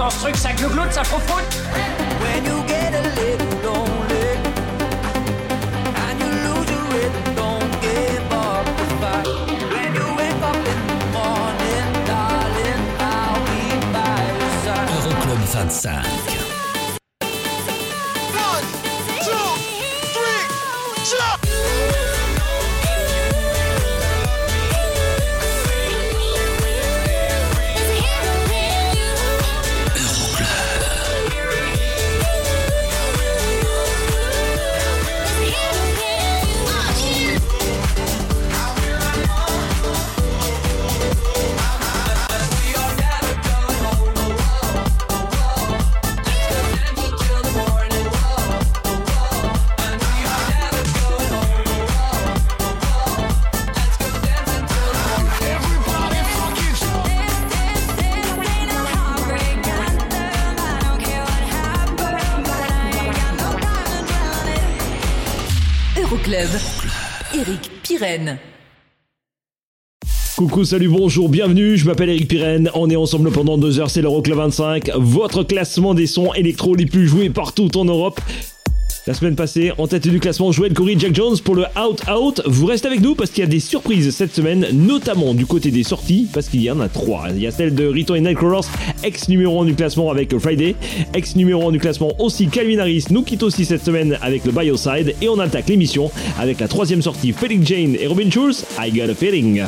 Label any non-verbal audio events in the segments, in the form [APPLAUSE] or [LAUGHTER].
Qu'est-ce qui se passe dans ce truc Ça glougloute, ça froufroute When you get a little lonely and you lose your rhythm, don't give up the fight. When you wake up in the morning, darling, I'll be by your side. Euroclub 25. Salut, bonjour, bienvenue, je m'appelle Eric Pirenne, on est ensemble pendant deux heures, c'est l'Euroclub 25, votre classement des sons électro les plus joués partout en Europe. La semaine passée, en tête du classement, Joël Corey Jack Jones pour le Out Out. Vous restez avec nous parce qu'il y a des surprises cette semaine, notamment du côté des sorties, parce qu'il y en a trois. Il y a celle de Rito et Nightcrawlers, ex numéro 1 du classement avec Friday, ex numéro 1 du classement aussi Calvin Harris nous quitte aussi cette semaine avec le Bioside, et on attaque l'émission avec la troisième sortie Felix Jane et Robin Schulz, I Got a Feeling.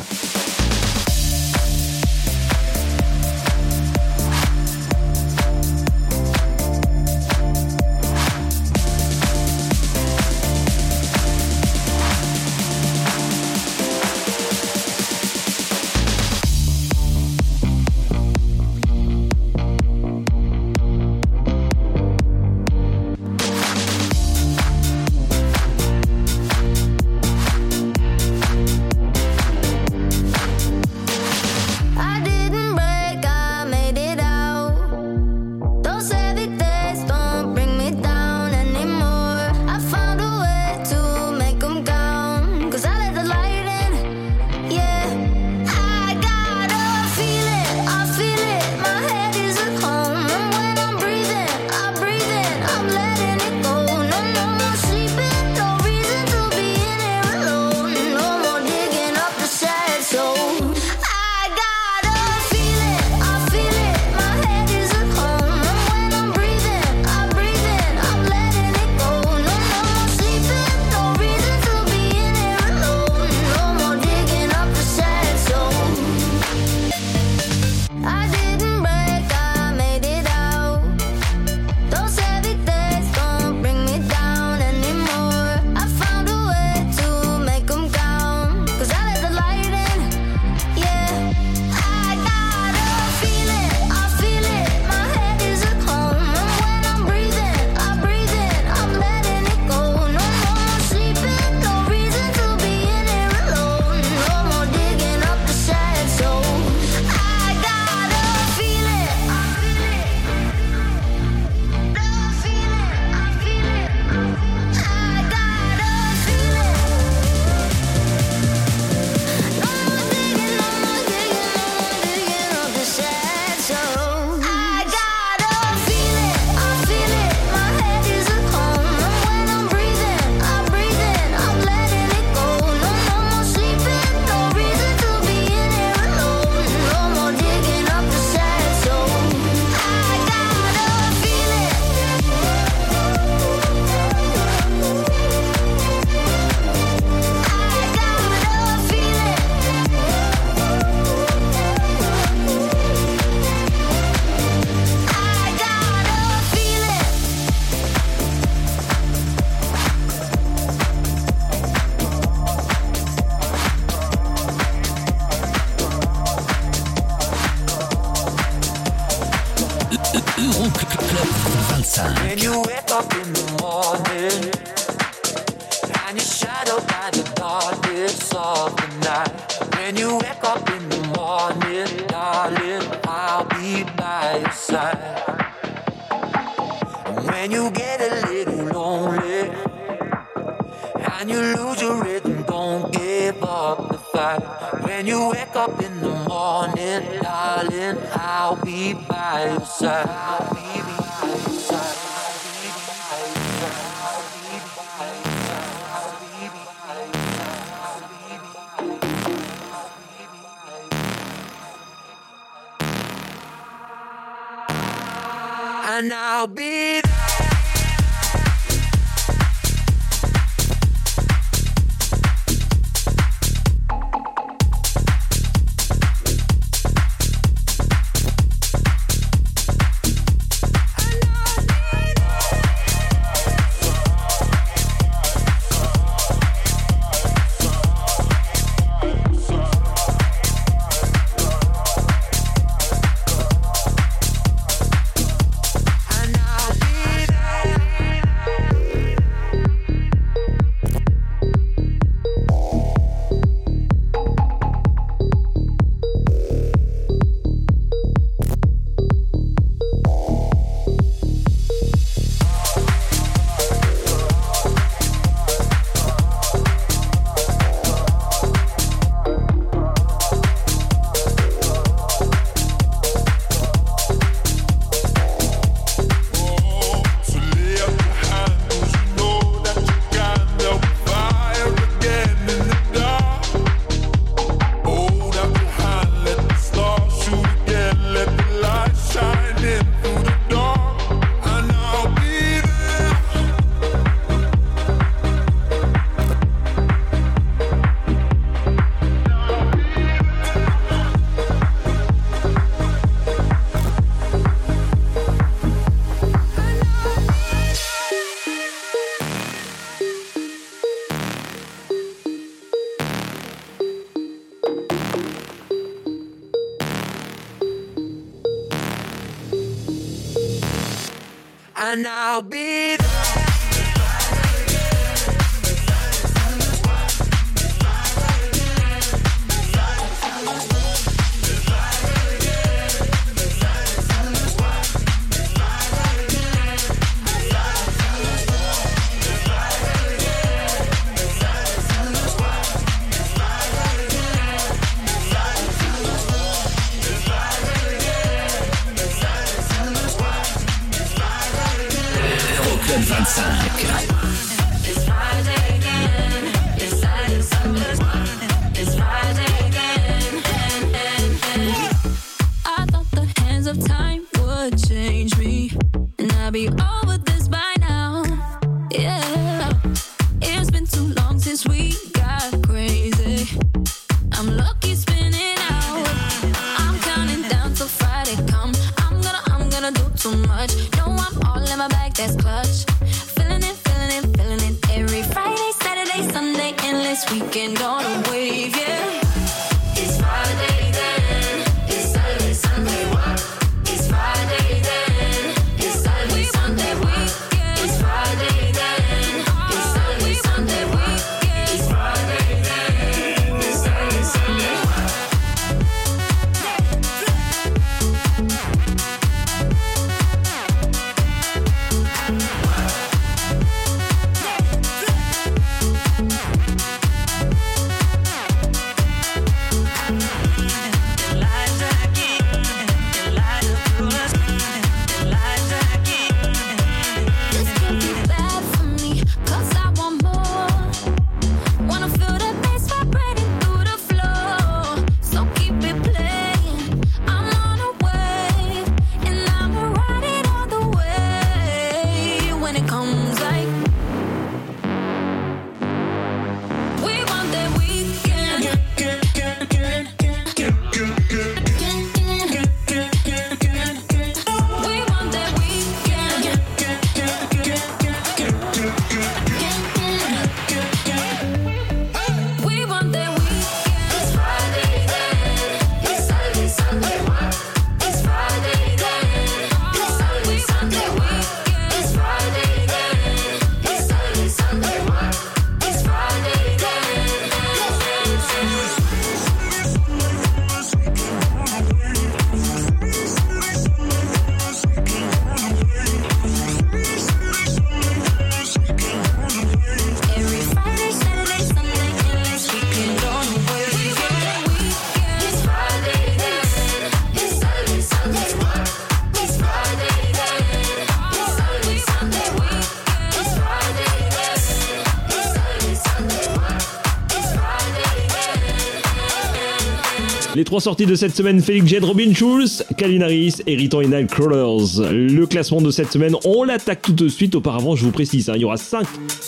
trois sorties de cette semaine, Félix Jed, Robin Schulz, Calvin Harris et Riton et Nightcrawlers. Le classement de cette semaine, on l'attaque tout de suite. Auparavant, je vous précise, hein, il y aura 5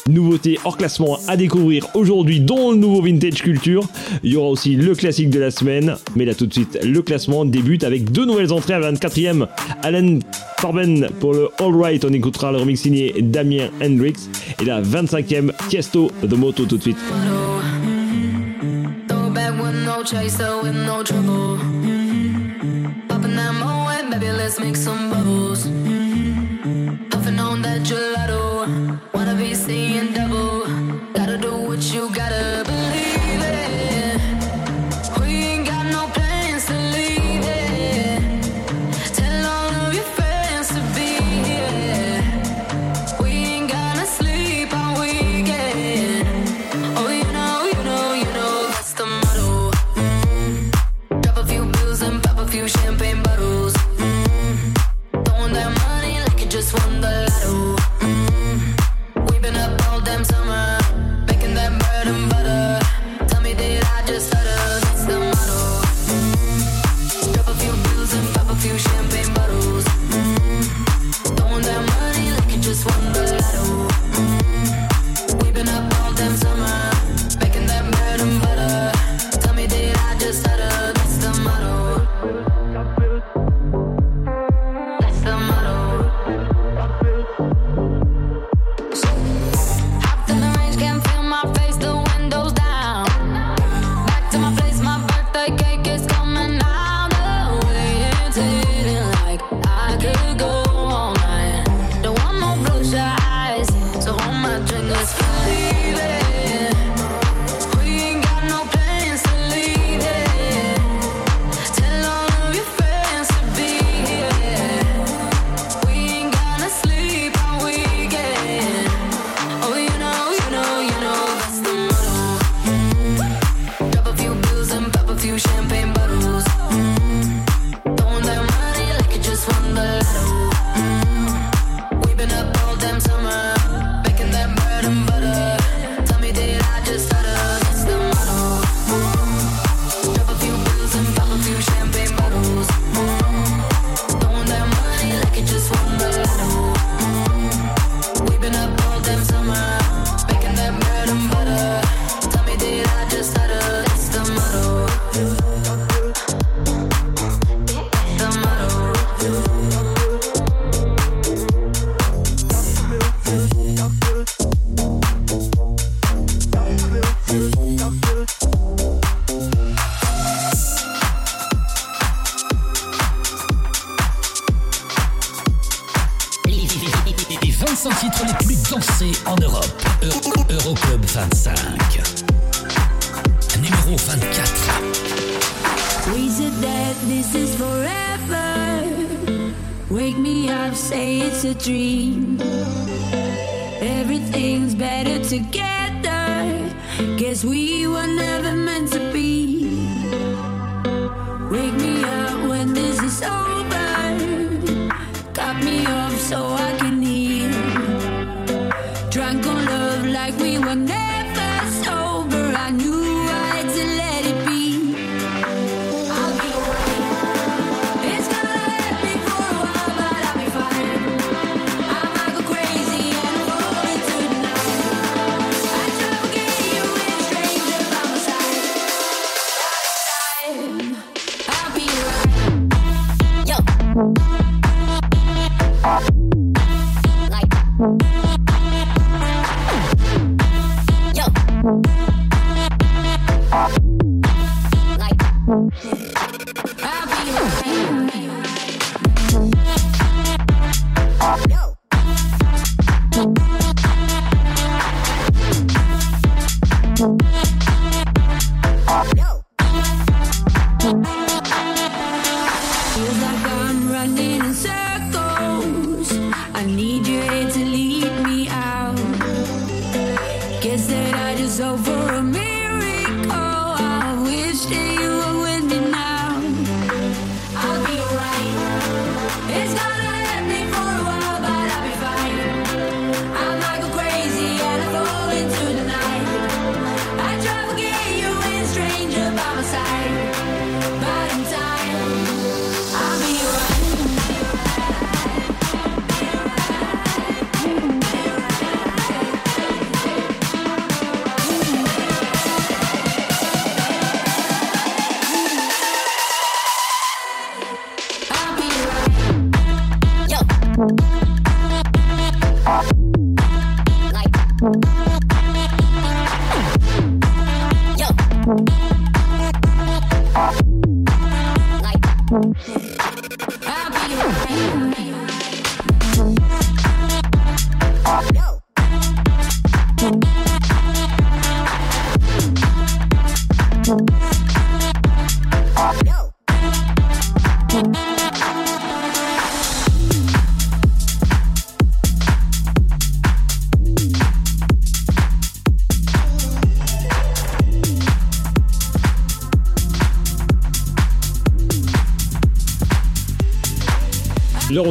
nouveautés hors classement à découvrir aujourd'hui, dont le nouveau Vintage Culture. Il y aura aussi le classique de la semaine. Mais là, tout de suite, le classement débute avec deux nouvelles entrées la 24e. Alan Corben pour le All Right. On écoutera le remix signé Damien Hendrix. Et la 25e, Tiesto, The Moto tout de suite. chaser with no trouble. Mm-hmm. Popping that moe, baby, let's make some.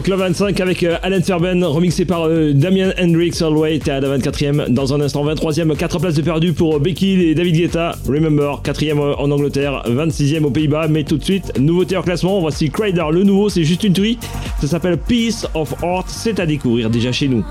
L'Euroclub 25 avec euh, Alan Serben, remixé par euh, Damien Hendrix Allway, t'es à la 24e. Dans un instant, 23e, 4 places de perdu pour euh, Becky et David Guetta. Remember, 4e en Angleterre, 26e aux Pays-Bas. Mais tout de suite, nouveauté en classement, voici Cryder, le nouveau, c'est juste une tuerie. Ça s'appelle Piece of Art, c'est à découvrir déjà chez nous.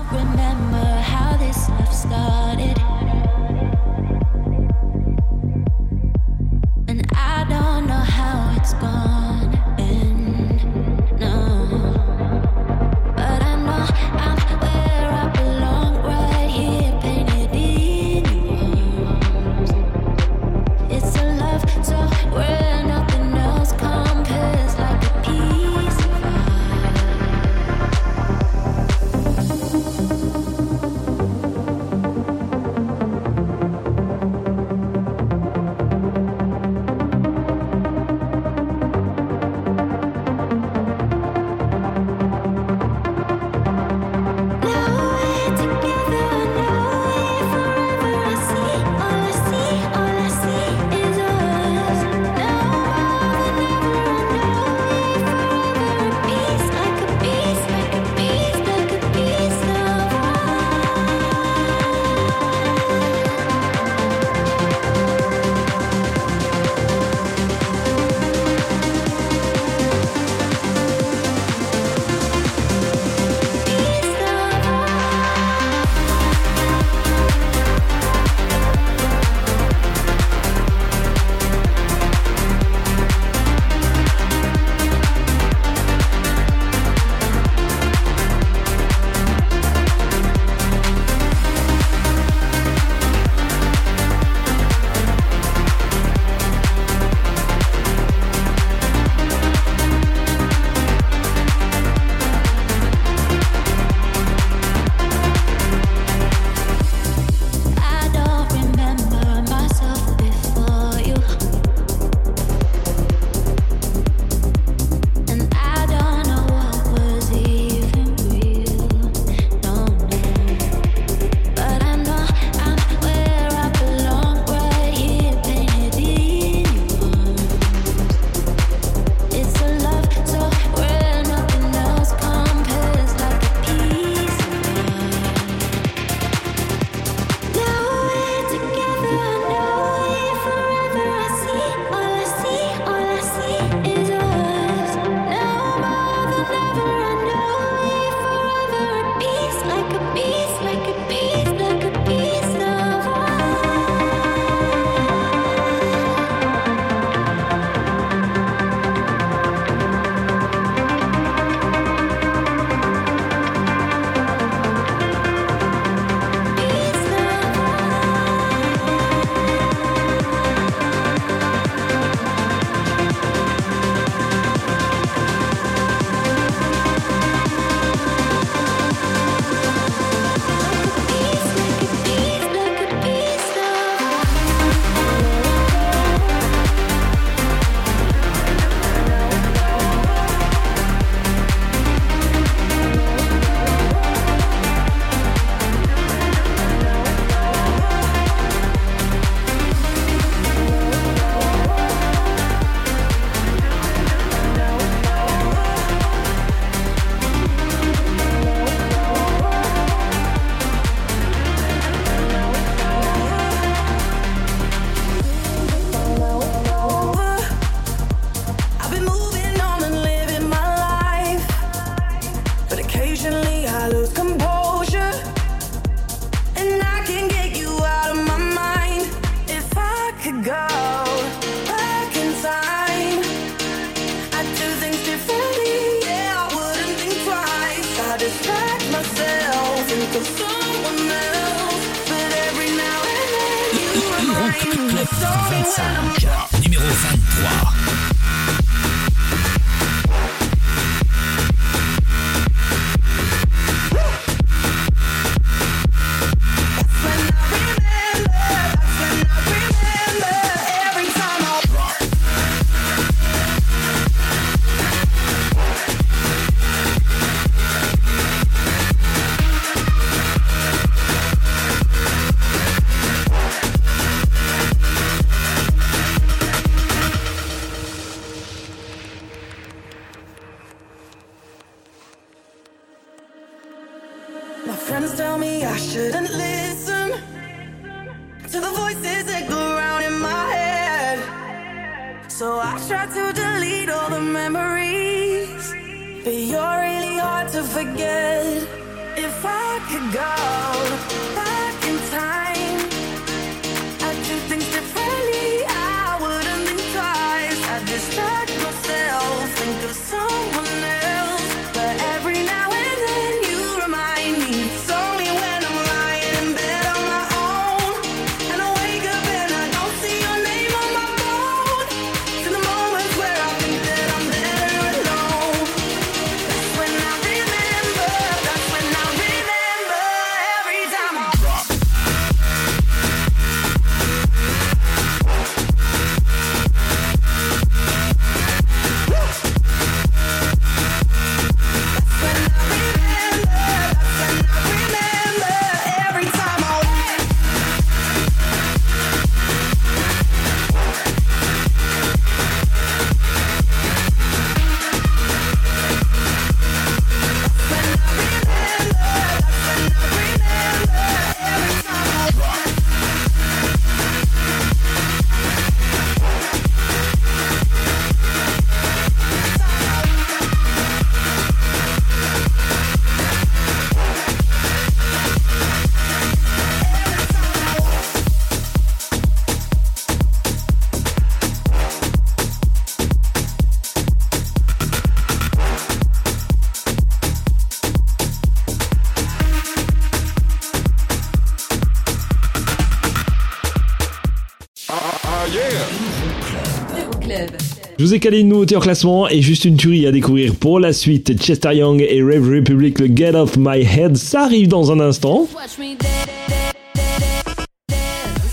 Je vous ai calé une nouveauté en classement et juste une tuerie à découvrir pour la suite. Chester Young et Rave Republic, le Get Off My Head, ça arrive dans un instant.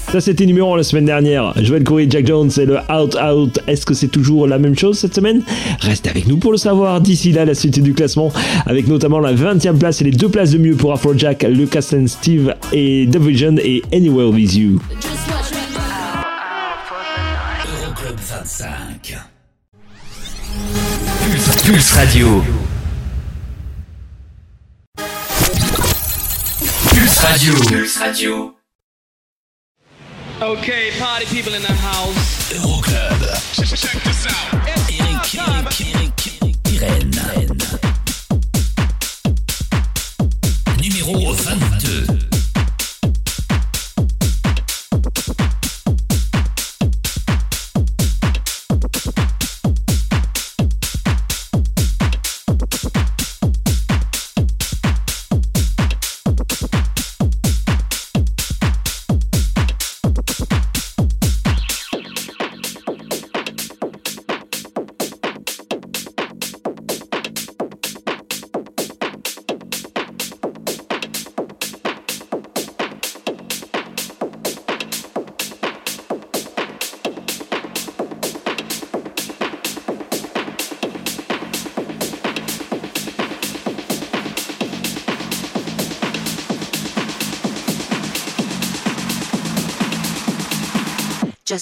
Ça c'était numéro 1 la semaine dernière. Joël Corey, Jack Jones et le Out Out. Est-ce que c'est toujours la même chose cette semaine? Restez avec nous pour le savoir. D'ici là, la suite du classement avec notamment la 20e place et les deux places de mieux pour Afrojack, Lucas and Steve et The Vision et Anywhere With You. Pulse, Radio. Pulse Radio. Pulse Radio. Okay, party people in the house. Euroclub. Check this out. Eric, Eric, Eric. Numéro 22.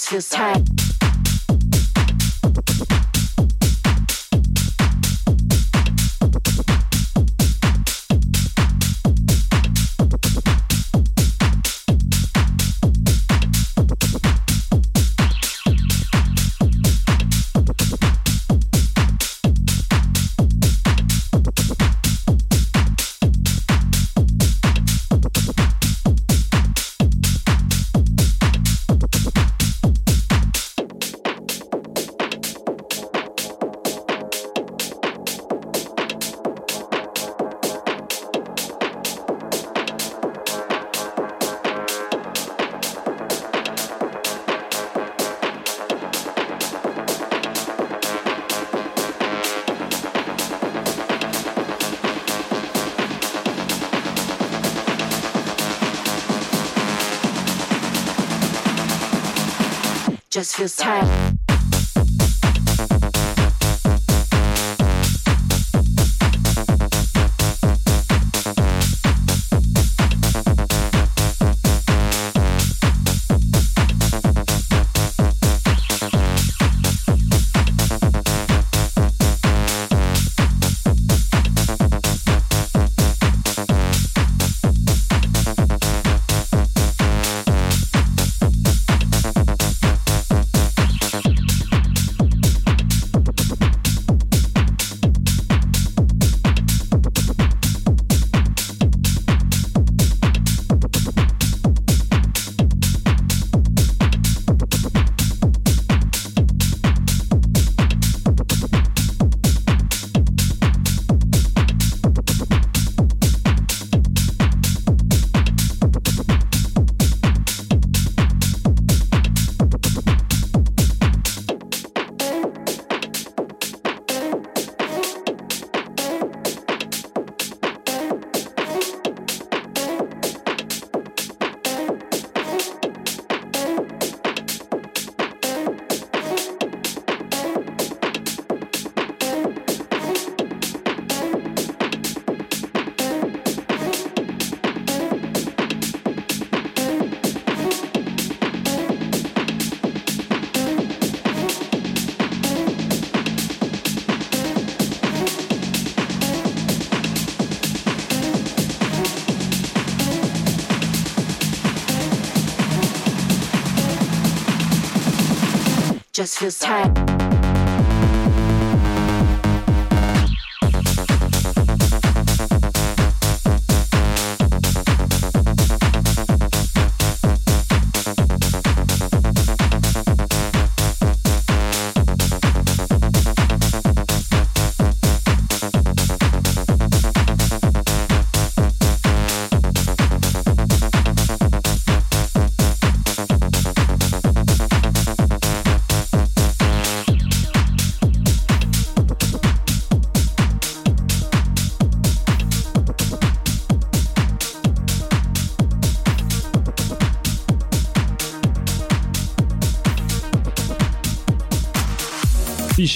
Feels tight. Just feels tight. Just feels tight.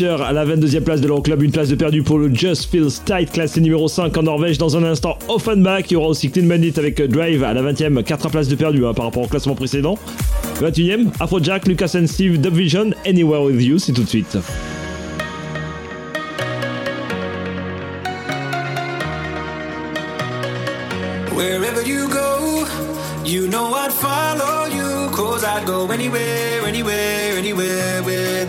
À la 22e place de l'Euroclub, une place de perdu pour le Just Feels Tight, classé numéro 5 en Norvège. Dans un instant, Offenbach. Il y aura aussi Clean Bandit avec Drive à la 20e, 4 places de perdu hein, par rapport au classement précédent. 21e, Afrojack, Lucas and Steve, Dub Vision, Anywhere With You, c'est tout de suite. Wherever you go, you know I'd follow you. Cause I'd go anywhere,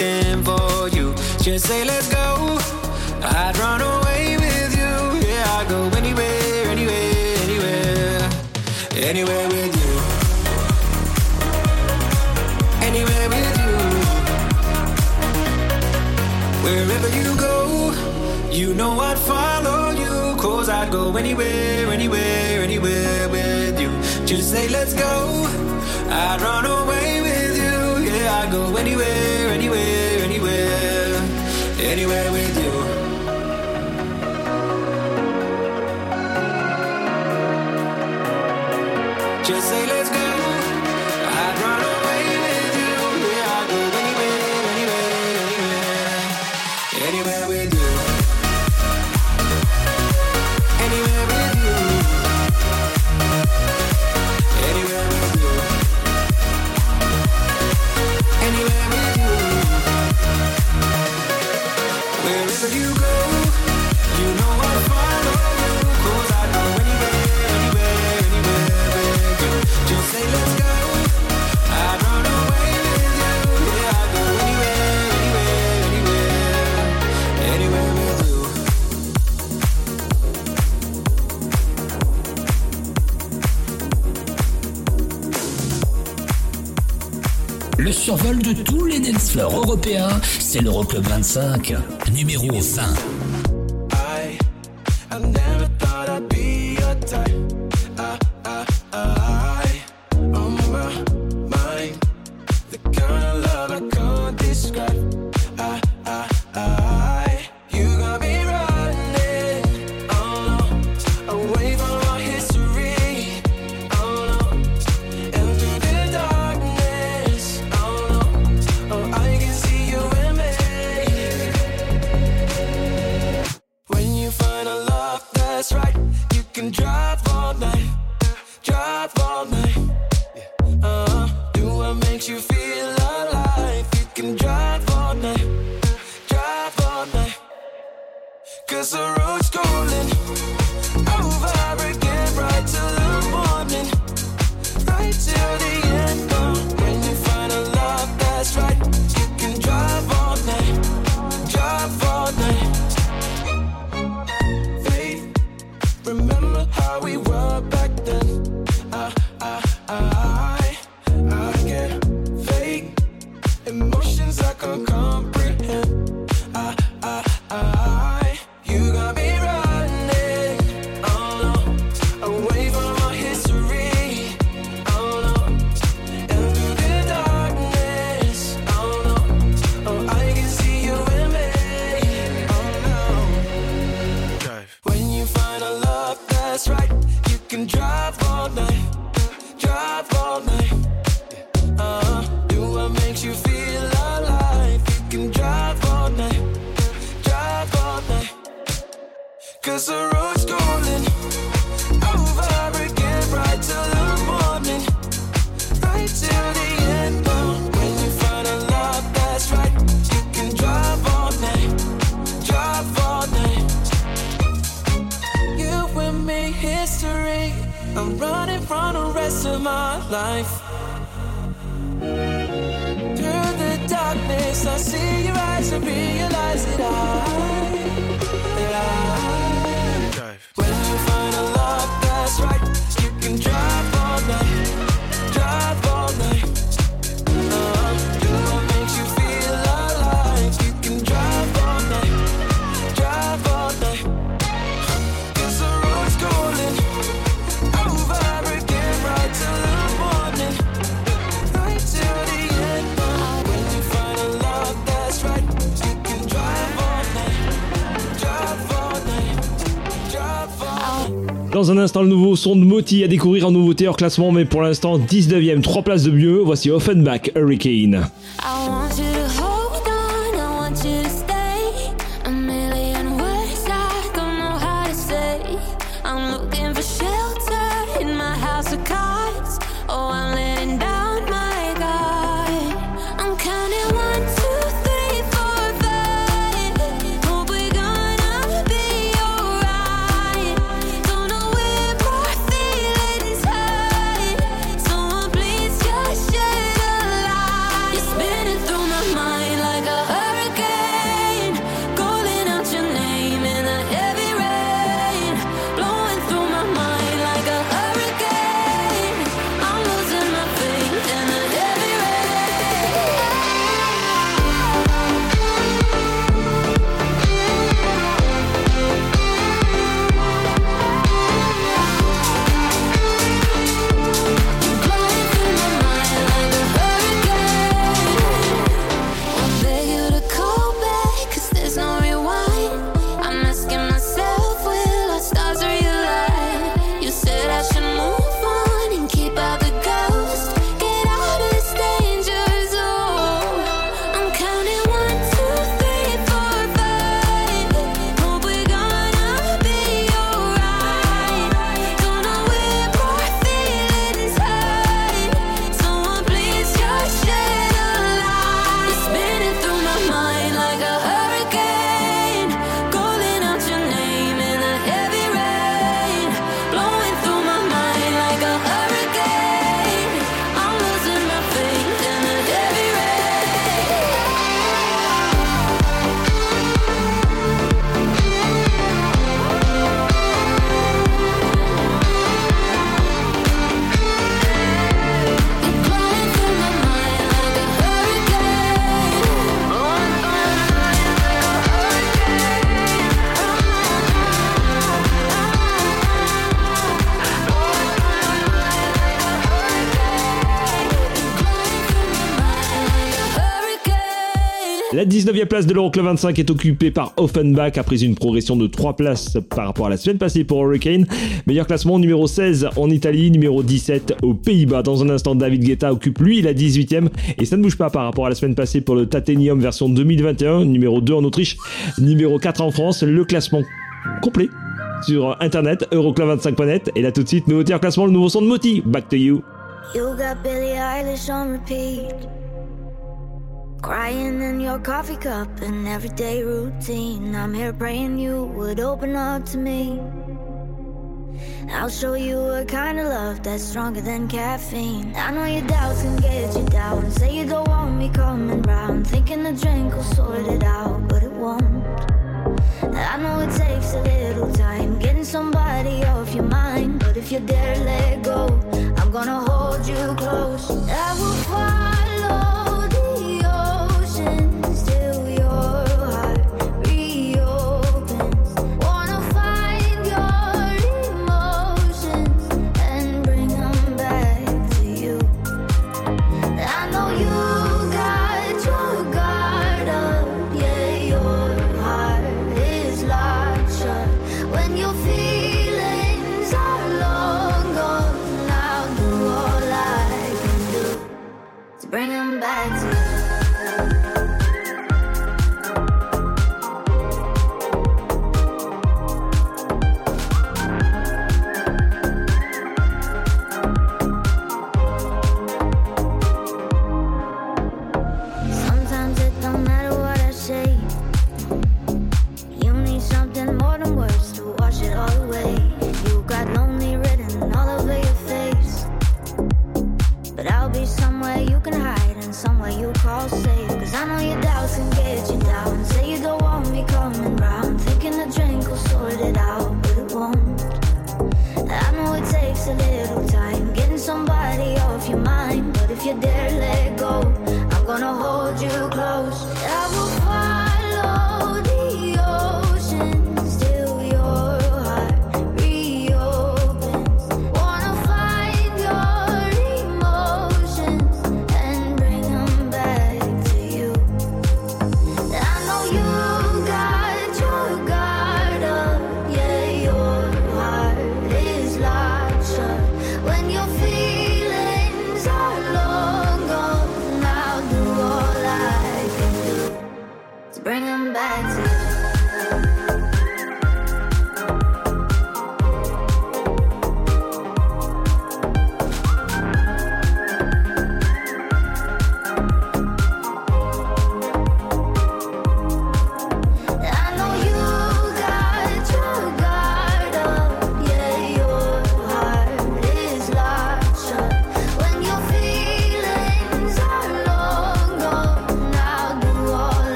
Anything, for you. Just say, let's go. I'd run away with you. Yeah, I'd go anywhere, anywhere, anywhere. Anywhere with you. Anywhere with you. Wherever you go, you know I'd follow you. Cause I'd go anywhere, anywhere, anywhere with you. Just say, let's go. I'd run away go anywhere, anywhere, anywhere. Anywhere with you. survol de tous les dance européens, c'est l'Euroclub 25, numéro 5. un instant le nouveau son de Moti à découvrir en nouveauté hors classement, mais pour l'instant 19ème, 3 places de mieux. Voici Offenbach Hurricane. 19e place de l'Euroclub 25 est occupée par Offenbach après une progression de 3 places par rapport à la semaine passée pour Hurricane. Meilleur classement numéro 16 en Italie, numéro 17 aux Pays-Bas. Dans un instant, David Guetta occupe lui la 18e et ça ne bouge pas par rapport à la semaine passée pour le Tatenium version 2021, numéro 2 en Autriche, numéro 4 en France. Le classement complet sur internet euroclub25.net et là tout de suite nouveauté en classement le nouveau son de Moti Back to You You got Billie Eilish on repeat. Crying in your coffee cup, an everyday routine. I'm here praying you would open up to me. I'll show you a kind of love that's stronger than caffeine. I know your doubts can get you down. Say you don't want me coming round. Thinking the drink will sort it out, but it won't. I know it takes a little time getting somebody off your mind. But if you dare let go, I'm gonna hold you close. I will follow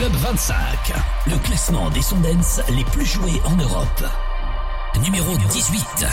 Euroclub 25. Le classement des sondens les plus joués en Europe. Numéro 18.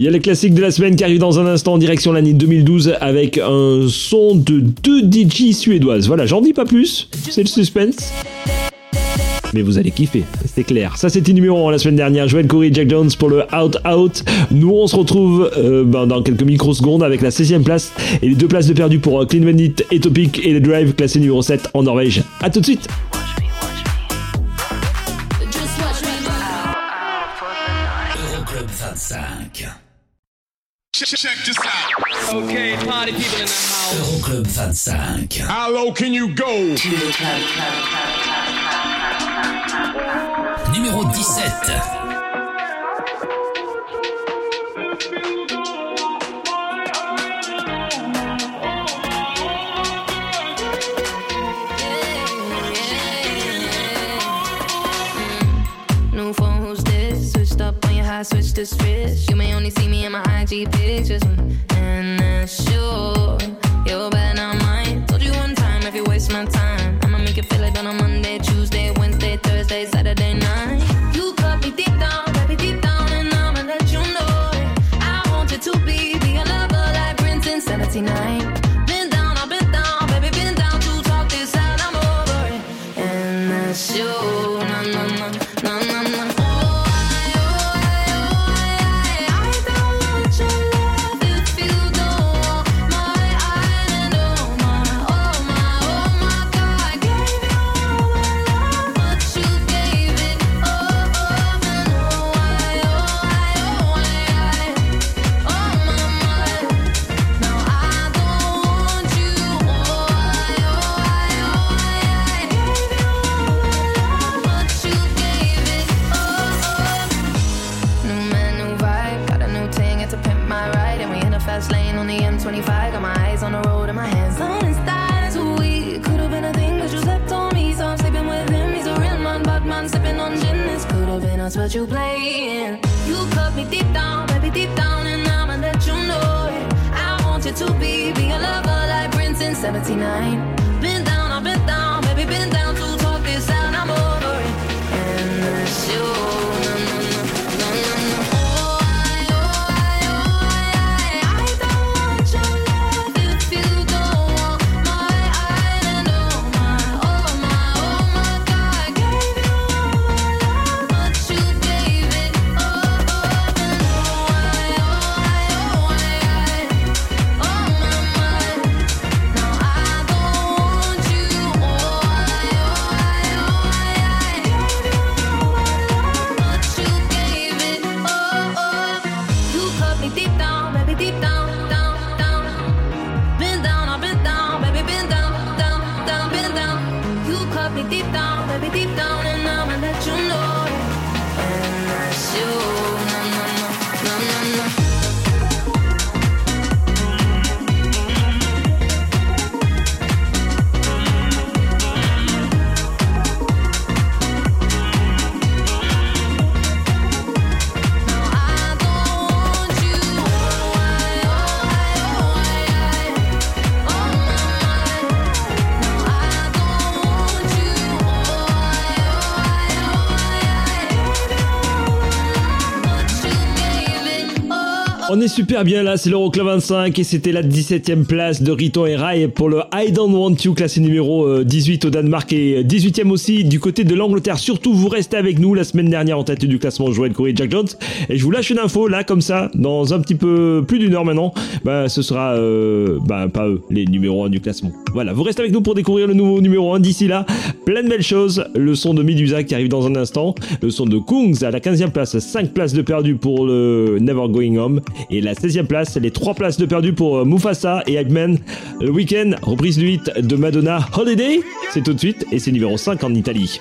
Il y a les classiques de la semaine qui arrivent dans un instant en direction l'année 2012 avec un son de deux DJ suédoises. Voilà, j'en dis pas plus, c'est le suspense. Mais vous allez kiffer, c'est clair. Ça c'était numéro 1 la semaine dernière. Joël Corey, Jack Jones pour le Out Out. Nous on se retrouve euh, ben, dans quelques microsecondes avec la 16e place et les deux places de perdu pour euh, Clean Bandit et Topic et le Drive classé numéro 7 en Norvège. A tout de suite Check this out. Okay, party people in the house. Euroclub 25. How low can you go? Numéro 17. New phone, who's this? Switched up on your high, switch to switch. You may only see me in my Angie pictures. Super bien là, c'est l'Euroclub 25 et c'était la 17ème place de Riton et Rai pour le I Don't Want You, classé numéro euh, 18 au Danemark et 18ème aussi du côté de l'Angleterre. Surtout, vous restez avec nous la semaine dernière en tête du classement Joël Corey et Jack Jones. Et je vous lâche une info là, comme ça, dans un petit peu plus d'une heure maintenant. Bah, ce sera, euh, bah, pas eux, les numéros 1 du classement. Voilà, vous restez avec nous pour découvrir le nouveau numéro 1 d'ici là. Plein de belles choses. Le son de Medusa qui arrive dans un instant. Le son de Kungs à la 15e place. 5 places de perdu pour le Never Going Home. Et la 16e place, les 3 places de perdu pour euh, Mufasa et Eggman. Le week-end, reprise du hit de Madonna Holiday. C'est tout de suite et c'est numéro 5 en Italie.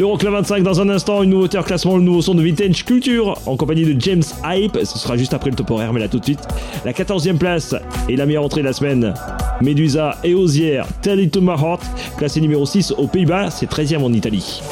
l'Euroclub 25 dans un instant, une nouveauté en classement, le nouveau son de Vintage Culture en compagnie de James Hype. Ce sera juste après le top horaire, mais là tout de suite. La 14e place et la meilleure entrée de la semaine. Medusa et Osière, Tell It To My Heart, classé numéro 6 aux Pays-Bas, c'est 13e en Italie.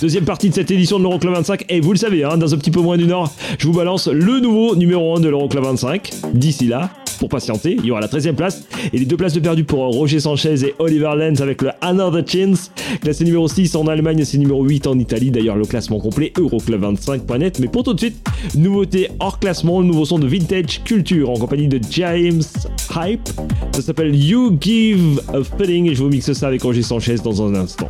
Deuxième partie de cette édition de l'Euroclub 25. Et vous le savez, hein, dans un petit peu moins d'une heure, je vous balance le nouveau numéro 1 de l'Euroclub 25. D'ici là, pour patienter. Il y aura la 13e place et les deux places de perdu pour Roger Sanchez et Oliver Lenz avec le Another Chance. Classé numéro 6 en Allemagne, c'est numéro 8 en Italie. D'ailleurs, le classement complet Euroclub25.net. Mais pour tout de suite, nouveauté hors classement, le nouveau son de Vintage Culture en compagnie de James Hype. Ça s'appelle You Give a Pudding et je vous mixe ça avec Roger Sanchez dans un instant.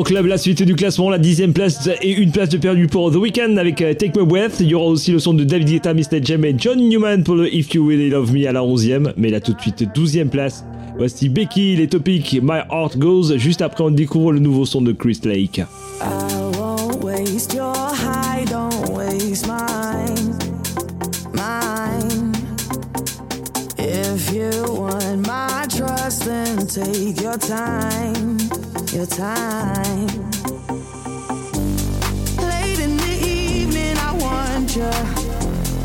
L'Euroclub, la suite du classement, la dixième place et une place de perdu pour The Weeknd avec euh, Take My Breath. Il y aura aussi le son de David Guetta, Mr. Jem et John Newman pour le If You Really Love Me à la onzième. Mais là tout de suite, douzième place. Voici Becky, les topics My Heart Goes. Juste après, on découvre le nouveau son de Chris Lake. I won't waste your don't waste mine, mine. If you want my trust, then take your time, your time. Late in the evening, I want you.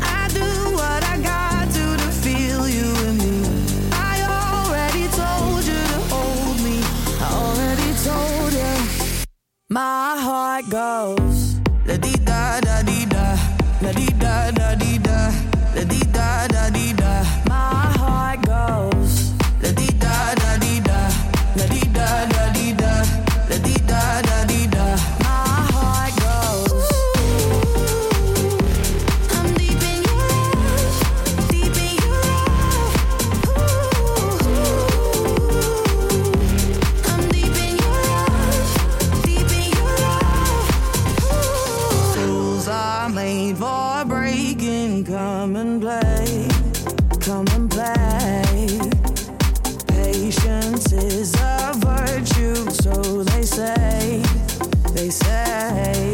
I do what I got to to feel you me. I already told you to hold me. I already told you. My heart goes say.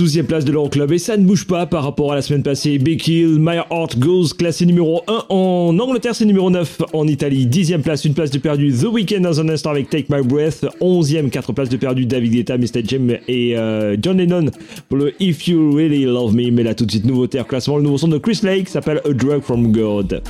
12e place de l'Euroclub et ça ne bouge pas par rapport à la semaine passée. Becky Hill, My Heart Goes, classé numéro 1 en Angleterre, c'est numéro 9 en Italie. 10e place, une place de perdu. The Weeknd dans un instant avec Take My Breath. 11e, 4 places de perdu. David Guetta, Mr. Jim et euh, John Lennon pour le If You Really Love Me. Mais là tout de suite, nouveau terre classement. Le nouveau son de Chris Lake s'appelle A Drug From God.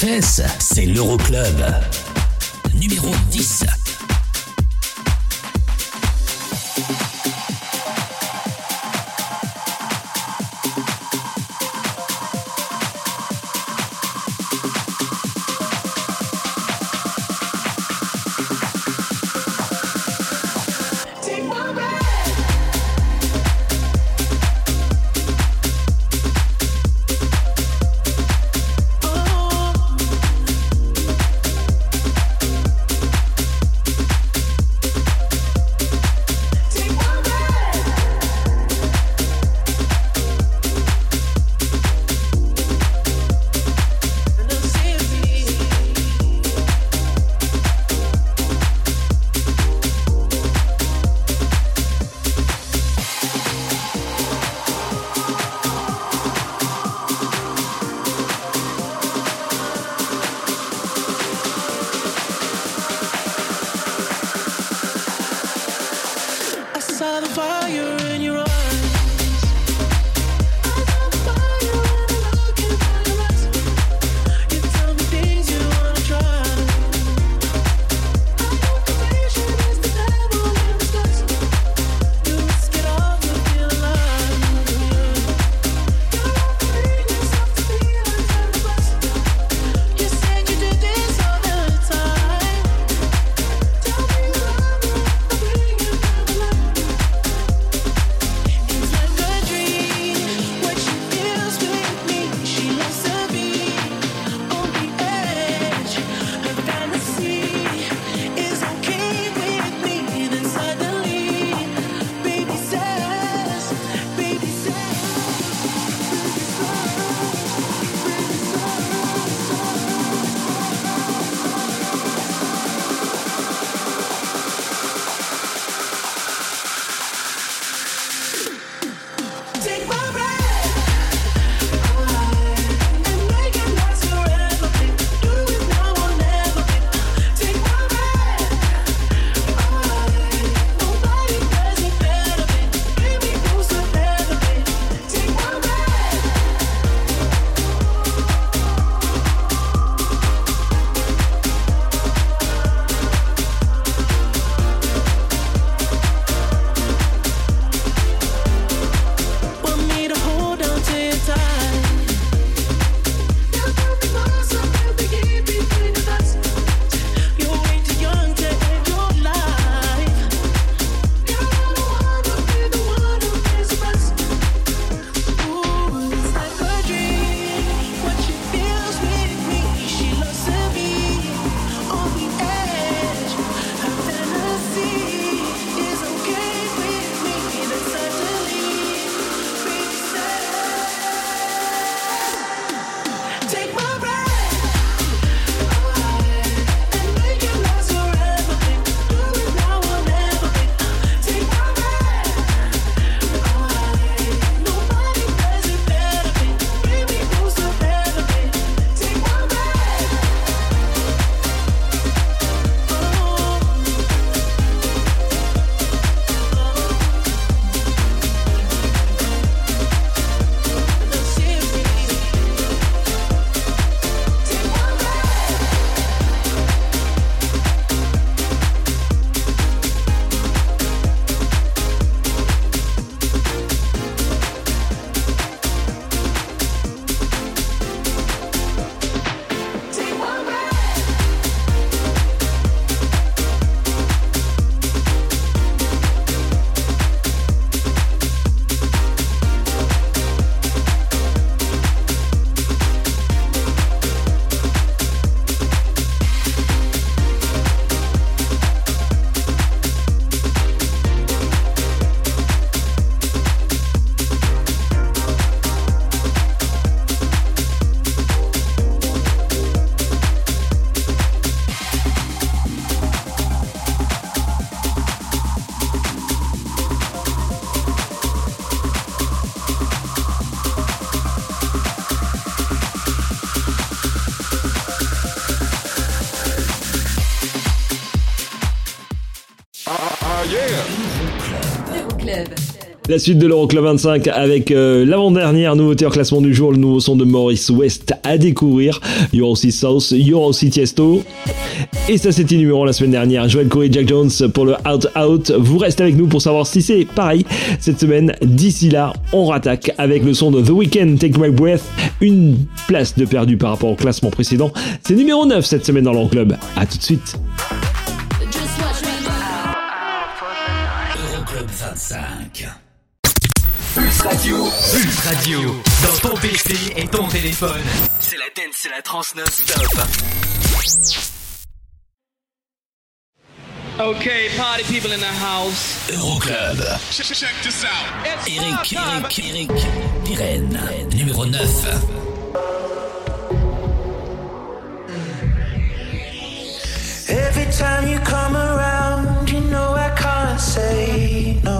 Fesses, c'est l'Euroclub. La suite de l'Euroclub 25 avec euh, l'avant-dernière nouveauté en classement du jour, le nouveau son de Maurice West à découvrir. Il y aura aussi South, il y aura aussi Tiesto. Et ça c'était numéro la semaine dernière. Joel Corey, Jack Jones pour le Out Out. Vous restez avec nous pour savoir si c'est pareil cette semaine. D'ici là, on rattaque avec le son de The Weeknd, Take My Breath. Une place de perdu par rapport au classement précédent. C'est numéro 9 cette semaine dans l'Euroclub. A tout de suite. Euroclub 25. Radio. Dans ton PC et ton téléphone. C'est la dance, c'est la trans non-stop. Okay, party people in the house. Euroclub. Check, check this out. Eric, Eric, Eric, Pirenne, numéro 9. Every time you come around, you know I can't say no.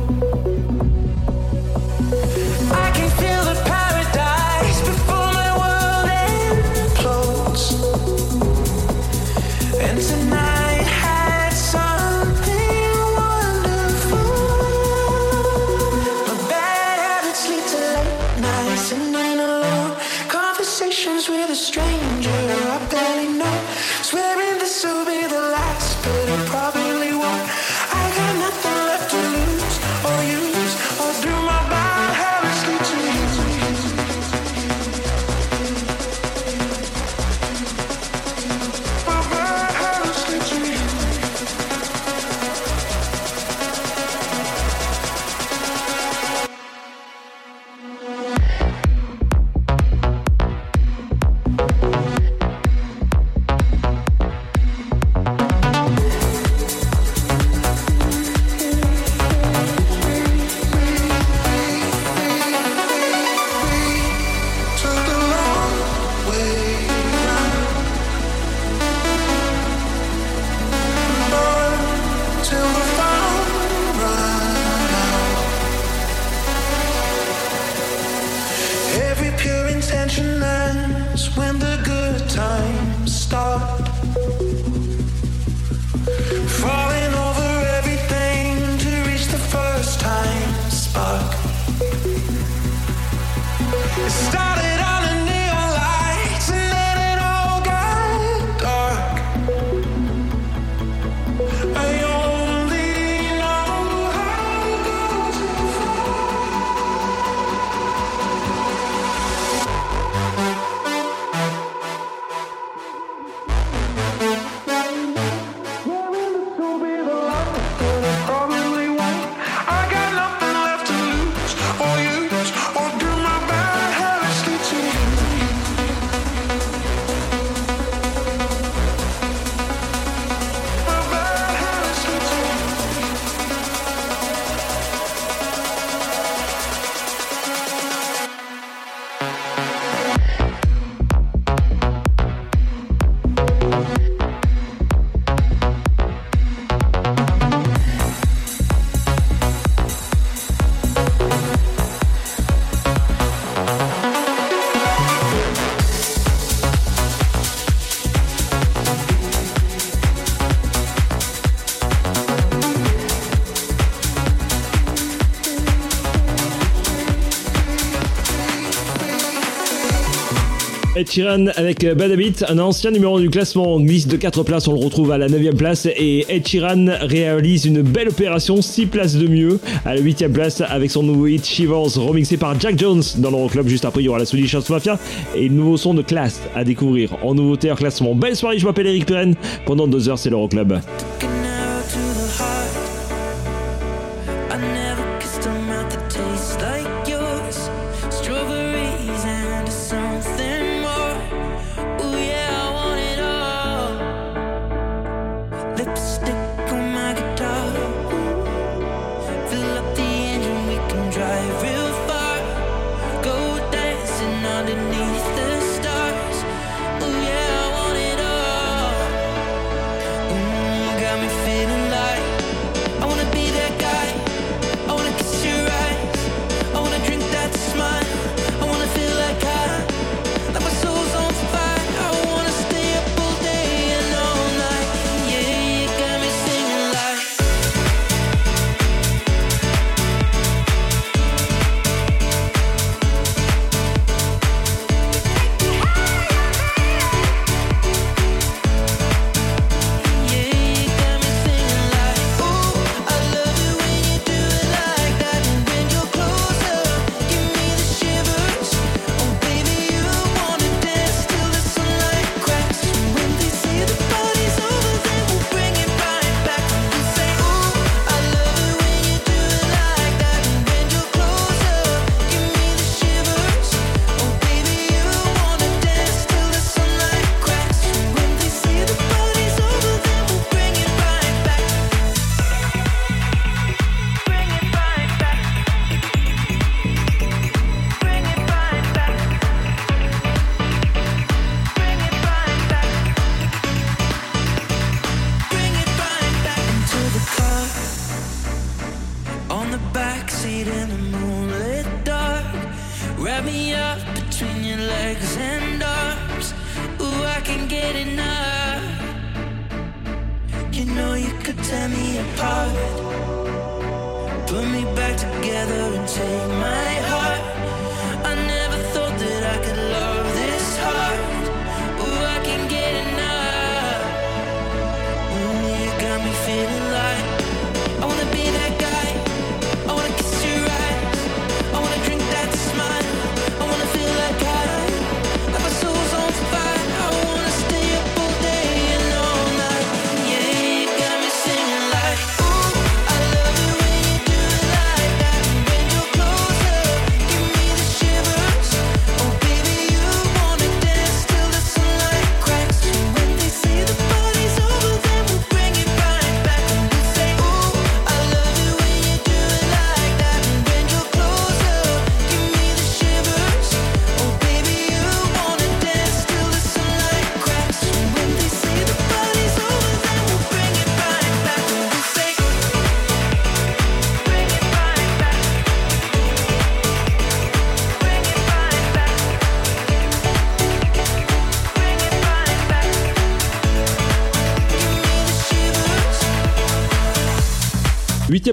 Sheeran avec Bad Habit, un ancien numéro du classement, glisse de 4 places, on le retrouve à la 9ème place et Ed réalise une belle opération, 6 places de mieux à la 8ème place avec son nouveau hit Shivers remixé par Jack Jones dans l'Euroclub. Juste après, il y aura la Swedish House Mafia et le nouveau son de classe à découvrir en nouveauté en classement. Belle soirée, je m'appelle Eric Pirenne. Pendant 2 heures, c'est l'Euroclub.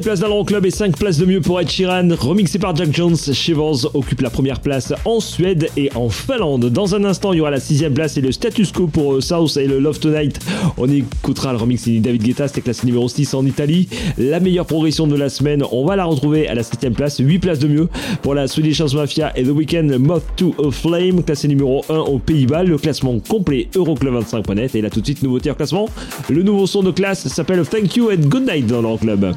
place dans l'Euroclub et 5 places de mieux pour Ed Sheeran. Remixé par Jack Jones, Shivers occupe la première place en Suède et en Finlande. Dans un instant, il y aura la 6 place et le status quo pour euh, South et le Love Tonight. On écoutera le remix de David Guetta, c'était classé numéro 6 en Italie. La meilleure progression de la semaine, on va la retrouver à la 7 place, 8 places de mieux pour la Swedish House Mafia et The Weeknd Moth to a Flame, classé numéro 1 aux Pays-Bas. Le classement complet Euroclub25.net. Et là, tout de suite, nouveauté en classement. Le nouveau son de classe s'appelle Thank You and Good Night dans l'Euroclub. Club.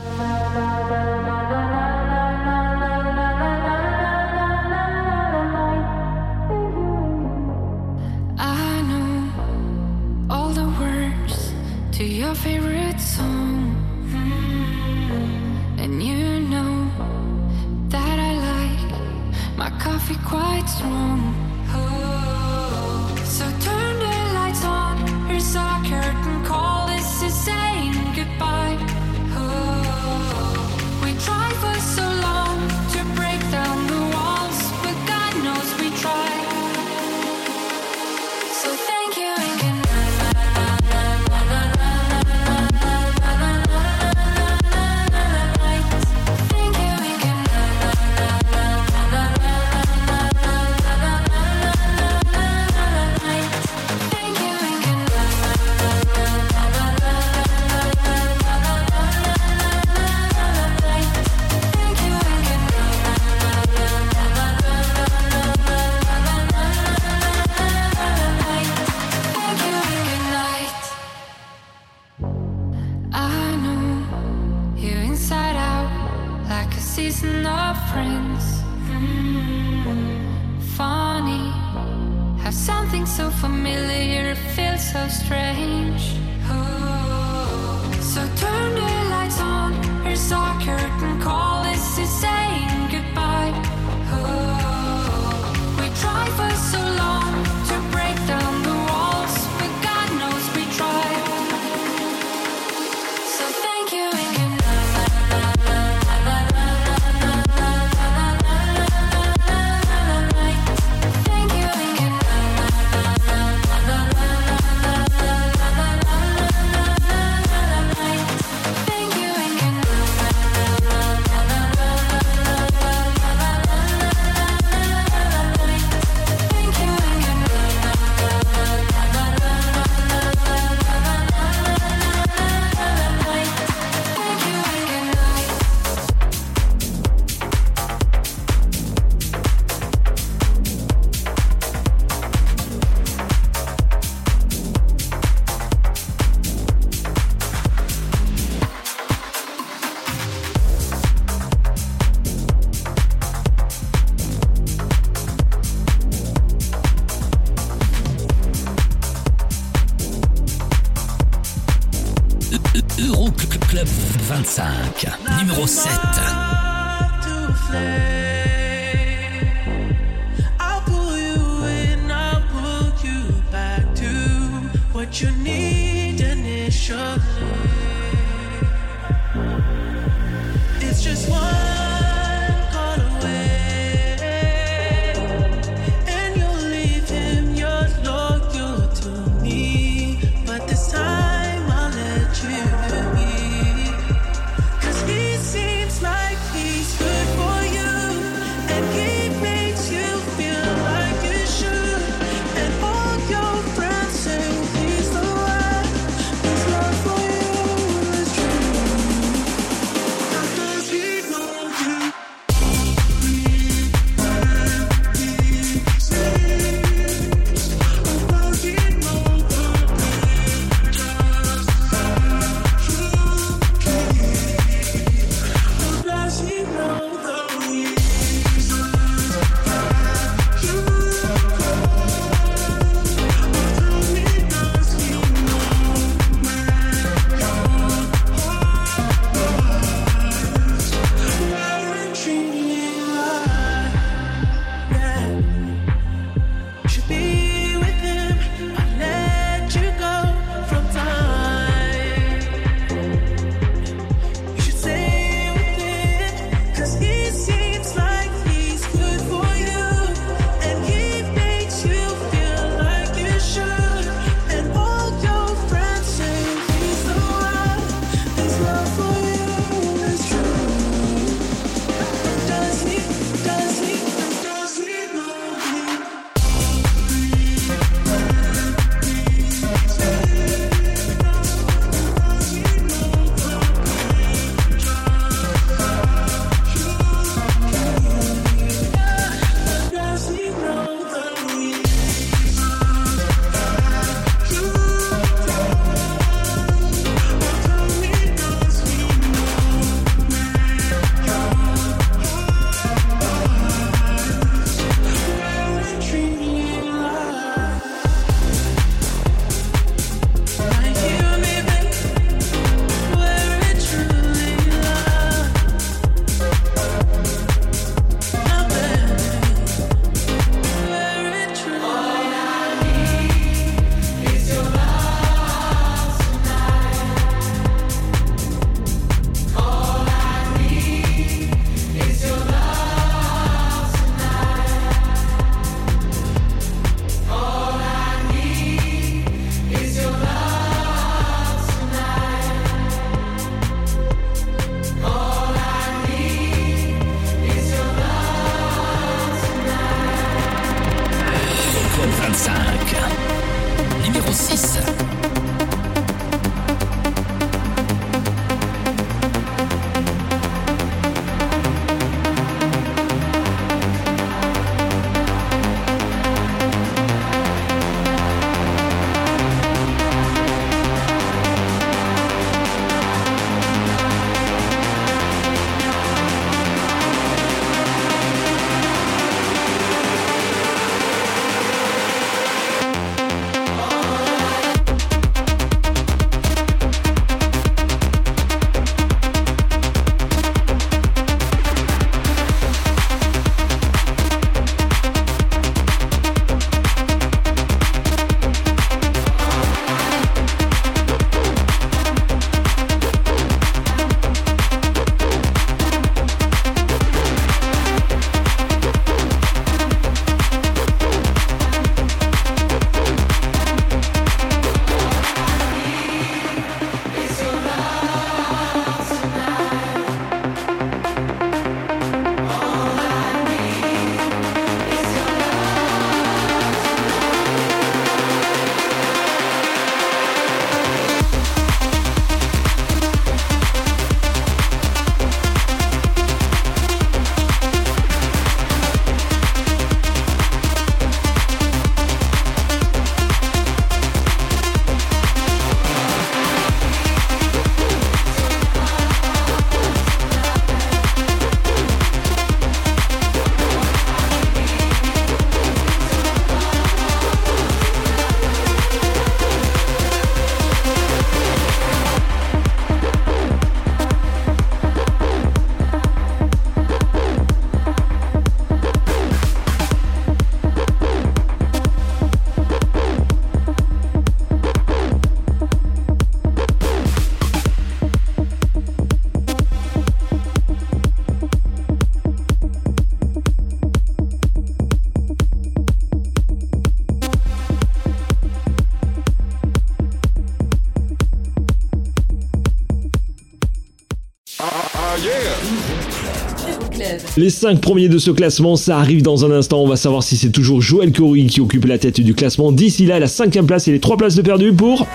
Les 5 premiers de ce classement, ça arrive dans un instant. On va savoir si c'est toujours Joël Corey qui occupe la tête du classement. D'ici là, la cinquième place et les 3 places de perdu pour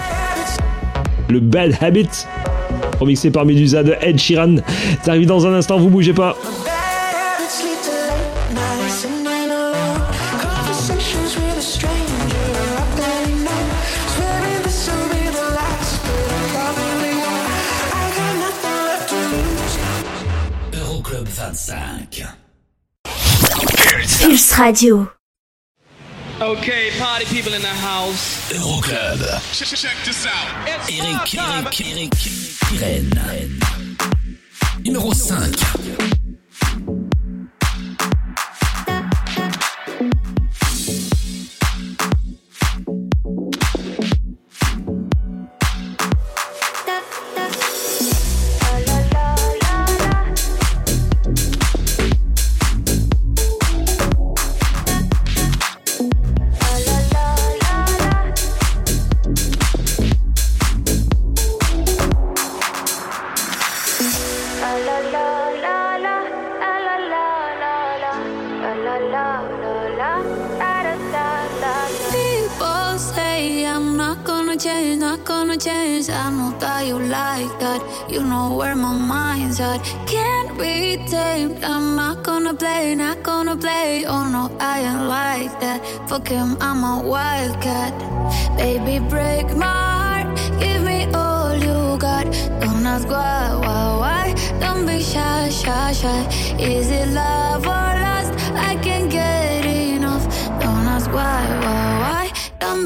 le Bad Habit, remixé par Medusa de Ed Sheeran. Ça arrive dans un instant, vous bougez pas. Radio. Okay, party people in the house. Euroclub. Check this out. Eric, Eric, Eric, Pirenne. Numéro 5.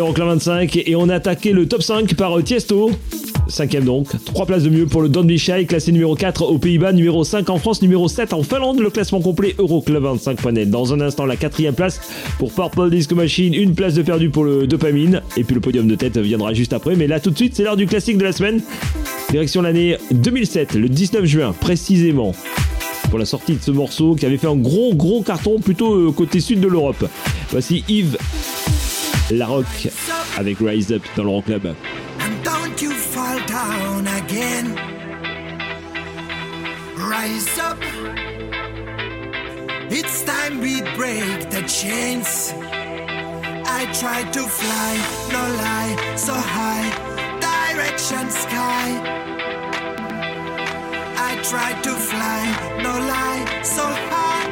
l'Euroclub 25 et on a attaqué le top 5 par euh, Tiesto. Cinquième donc, 3 places de mieux pour le Don Bichai, classé numéro 4 aux Pays-Bas, numéro 5 en France, numéro 7 en Finlande, le classement complet Euroclub25.net. Dans un instant, la quatrième place pour Purple Disco Machine, une place de perdu pour le Dopamine, et puis le podium de tête viendra juste après. Mais là, tout de suite, c'est l'heure du classique de la semaine. Direction l'année 2007, le 19 juin précisément, pour la sortie de ce morceau qui avait fait un gros gros carton plutôt euh, côté sud de l'Europe. Voici Yves Larocque avec Rise Up dans l'Euroclub. And don't you fall down again. Rise up. It's time we break the chains. I try to fly, no lie, so high, direction sky. I try to fly, no lie, so high,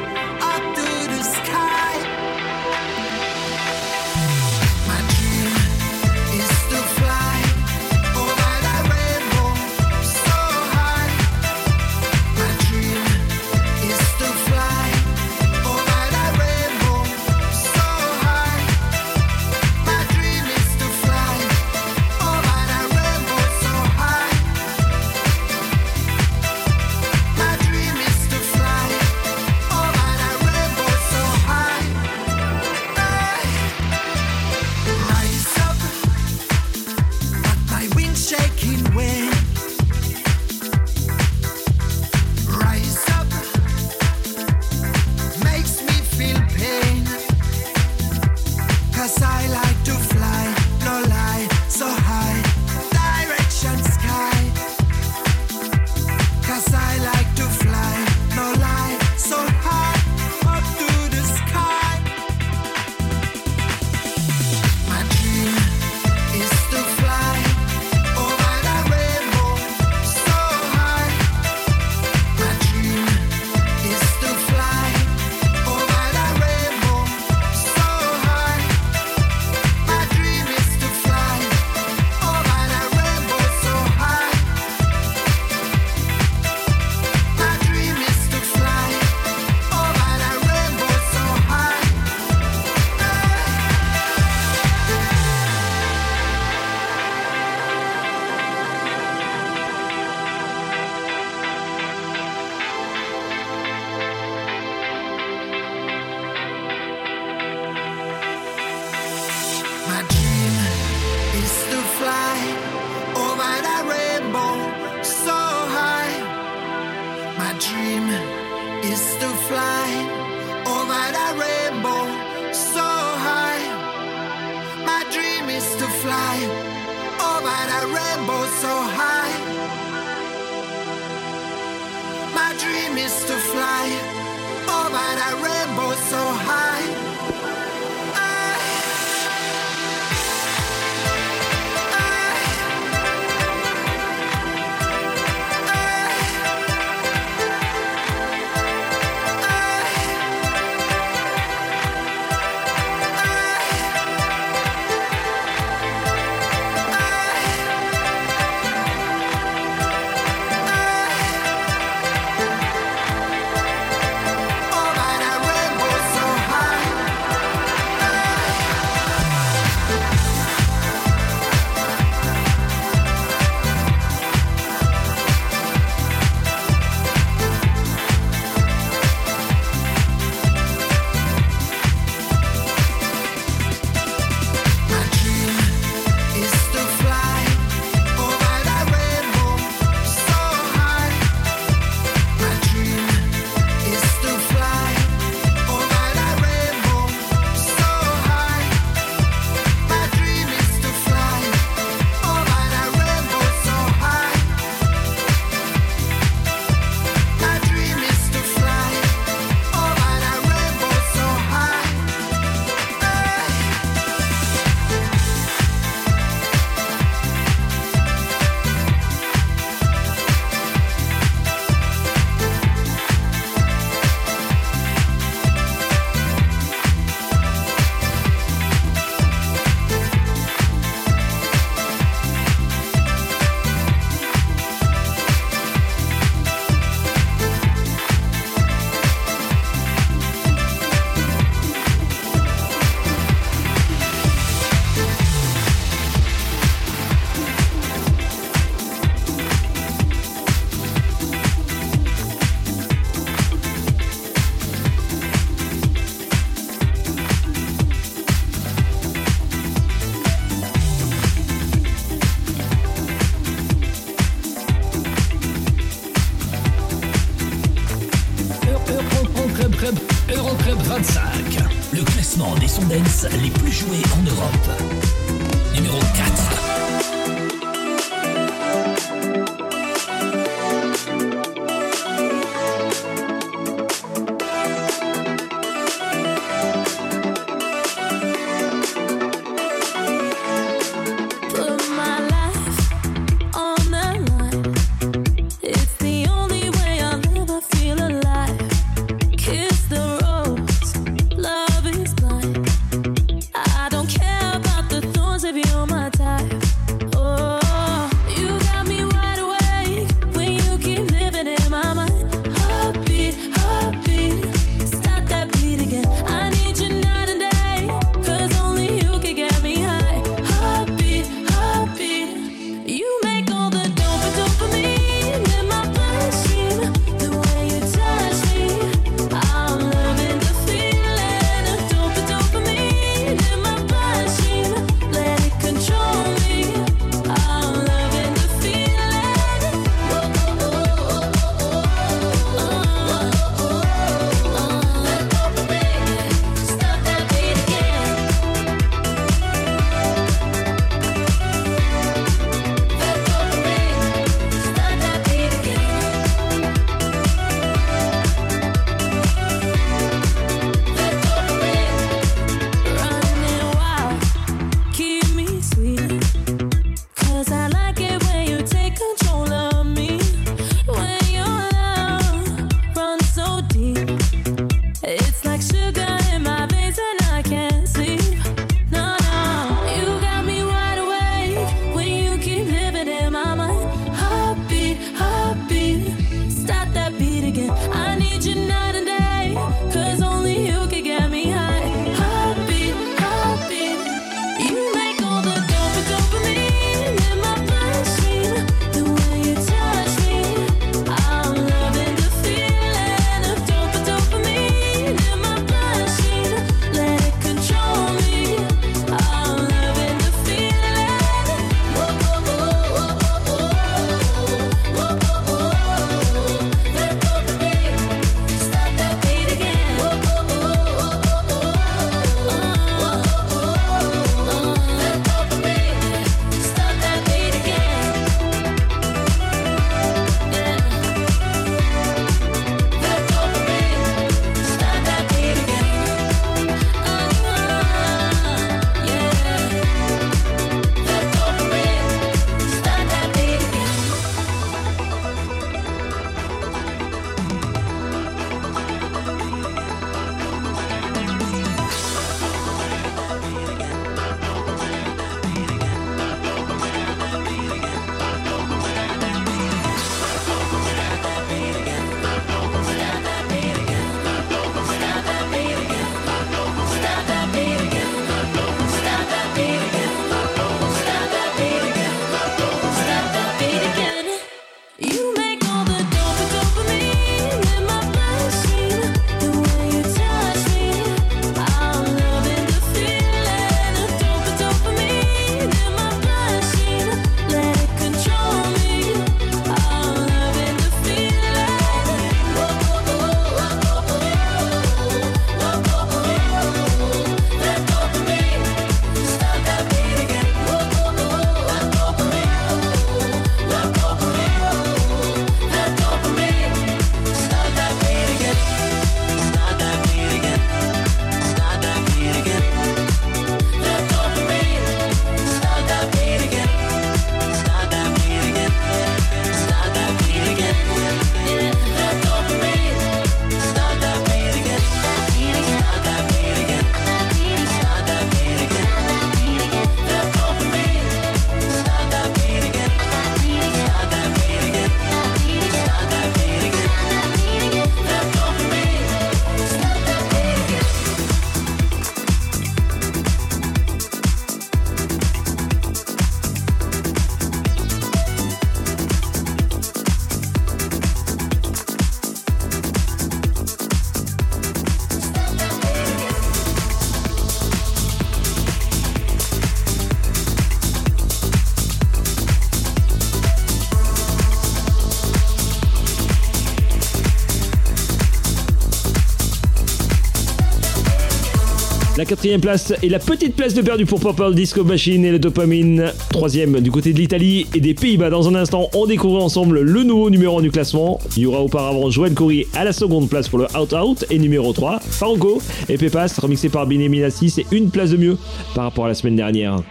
quatrième place et la petite place de perdu pour Purple Disco Machine et la dopamine. Troisième du côté de l'Italie et des Pays-Bas. Dans un instant, on découvre ensemble le nouveau numéro 1 du classement. Il y aura auparavant Joël Corry à la seconde place pour le Out Out et numéro 3, Fango et Pepas remixé par Binemina 6 et une place de mieux par rapport à la semaine dernière.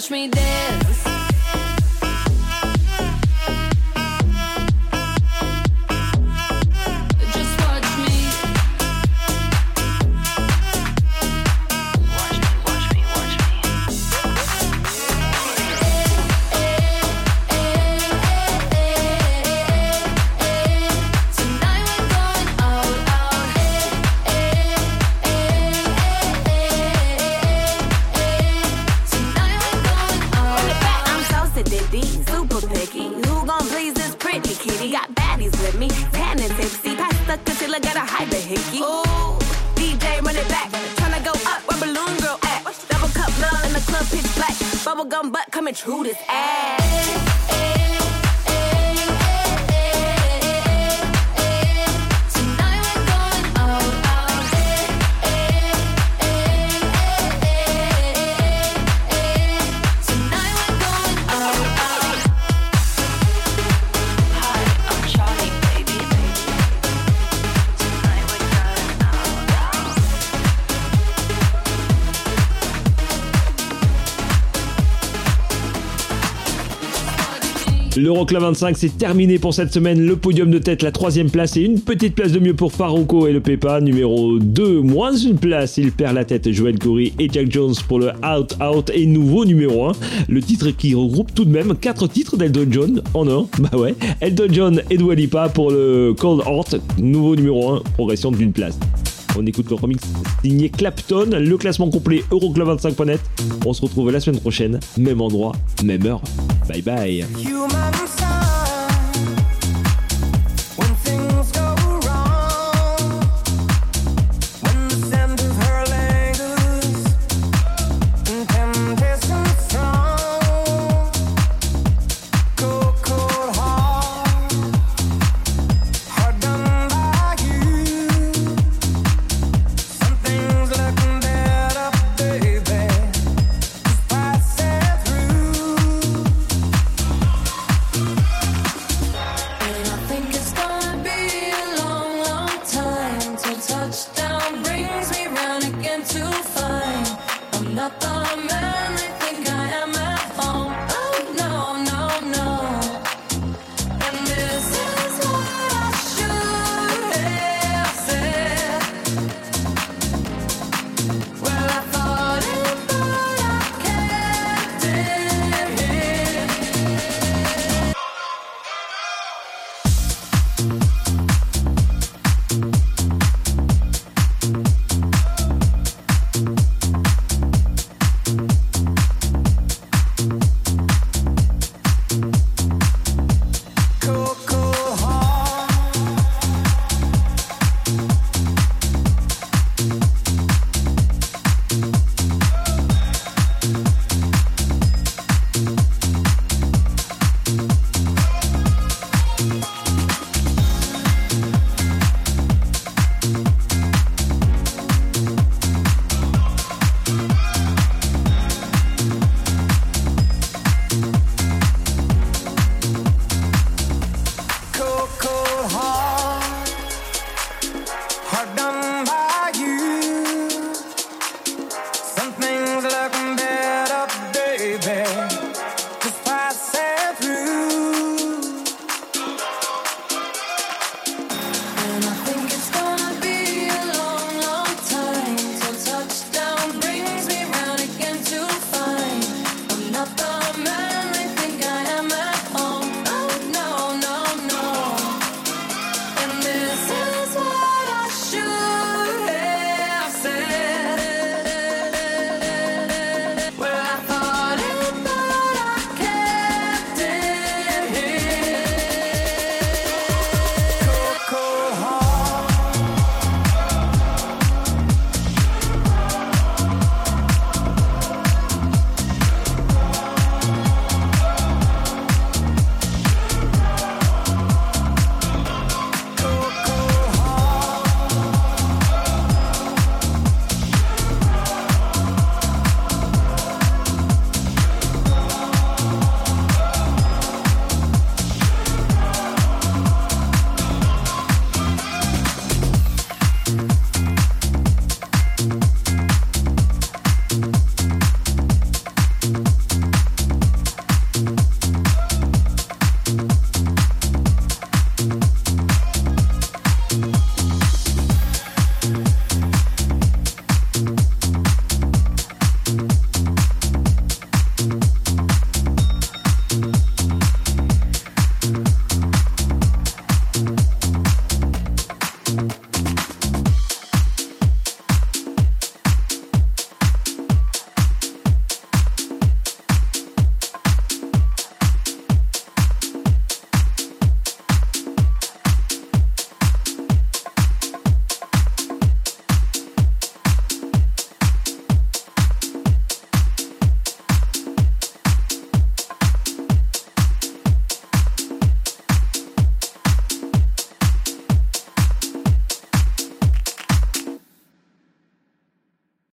touch me. L'Euroclub 25, c'est terminé pour cette semaine. Le podium de tête, la troisième place et une petite place de mieux pour Farouko et le Pepa. Numéro 2, moins une place. Il perd la tête. Joel Corey et Jack Jones pour le Out Out et nouveau numéro 1. Le titre qui regroupe tout de même 4 titres d'Eldon John en un. [LAUGHS] Bah ouais. Eldon John et Dua Lipa pour le Cold Heart. Nouveau numéro 1. Progression d'une place. On écoute le remix signé Clapton, le classement complet Euroclub25.net. On se retrouve la semaine prochaine, même endroit, même heure. Bye bye.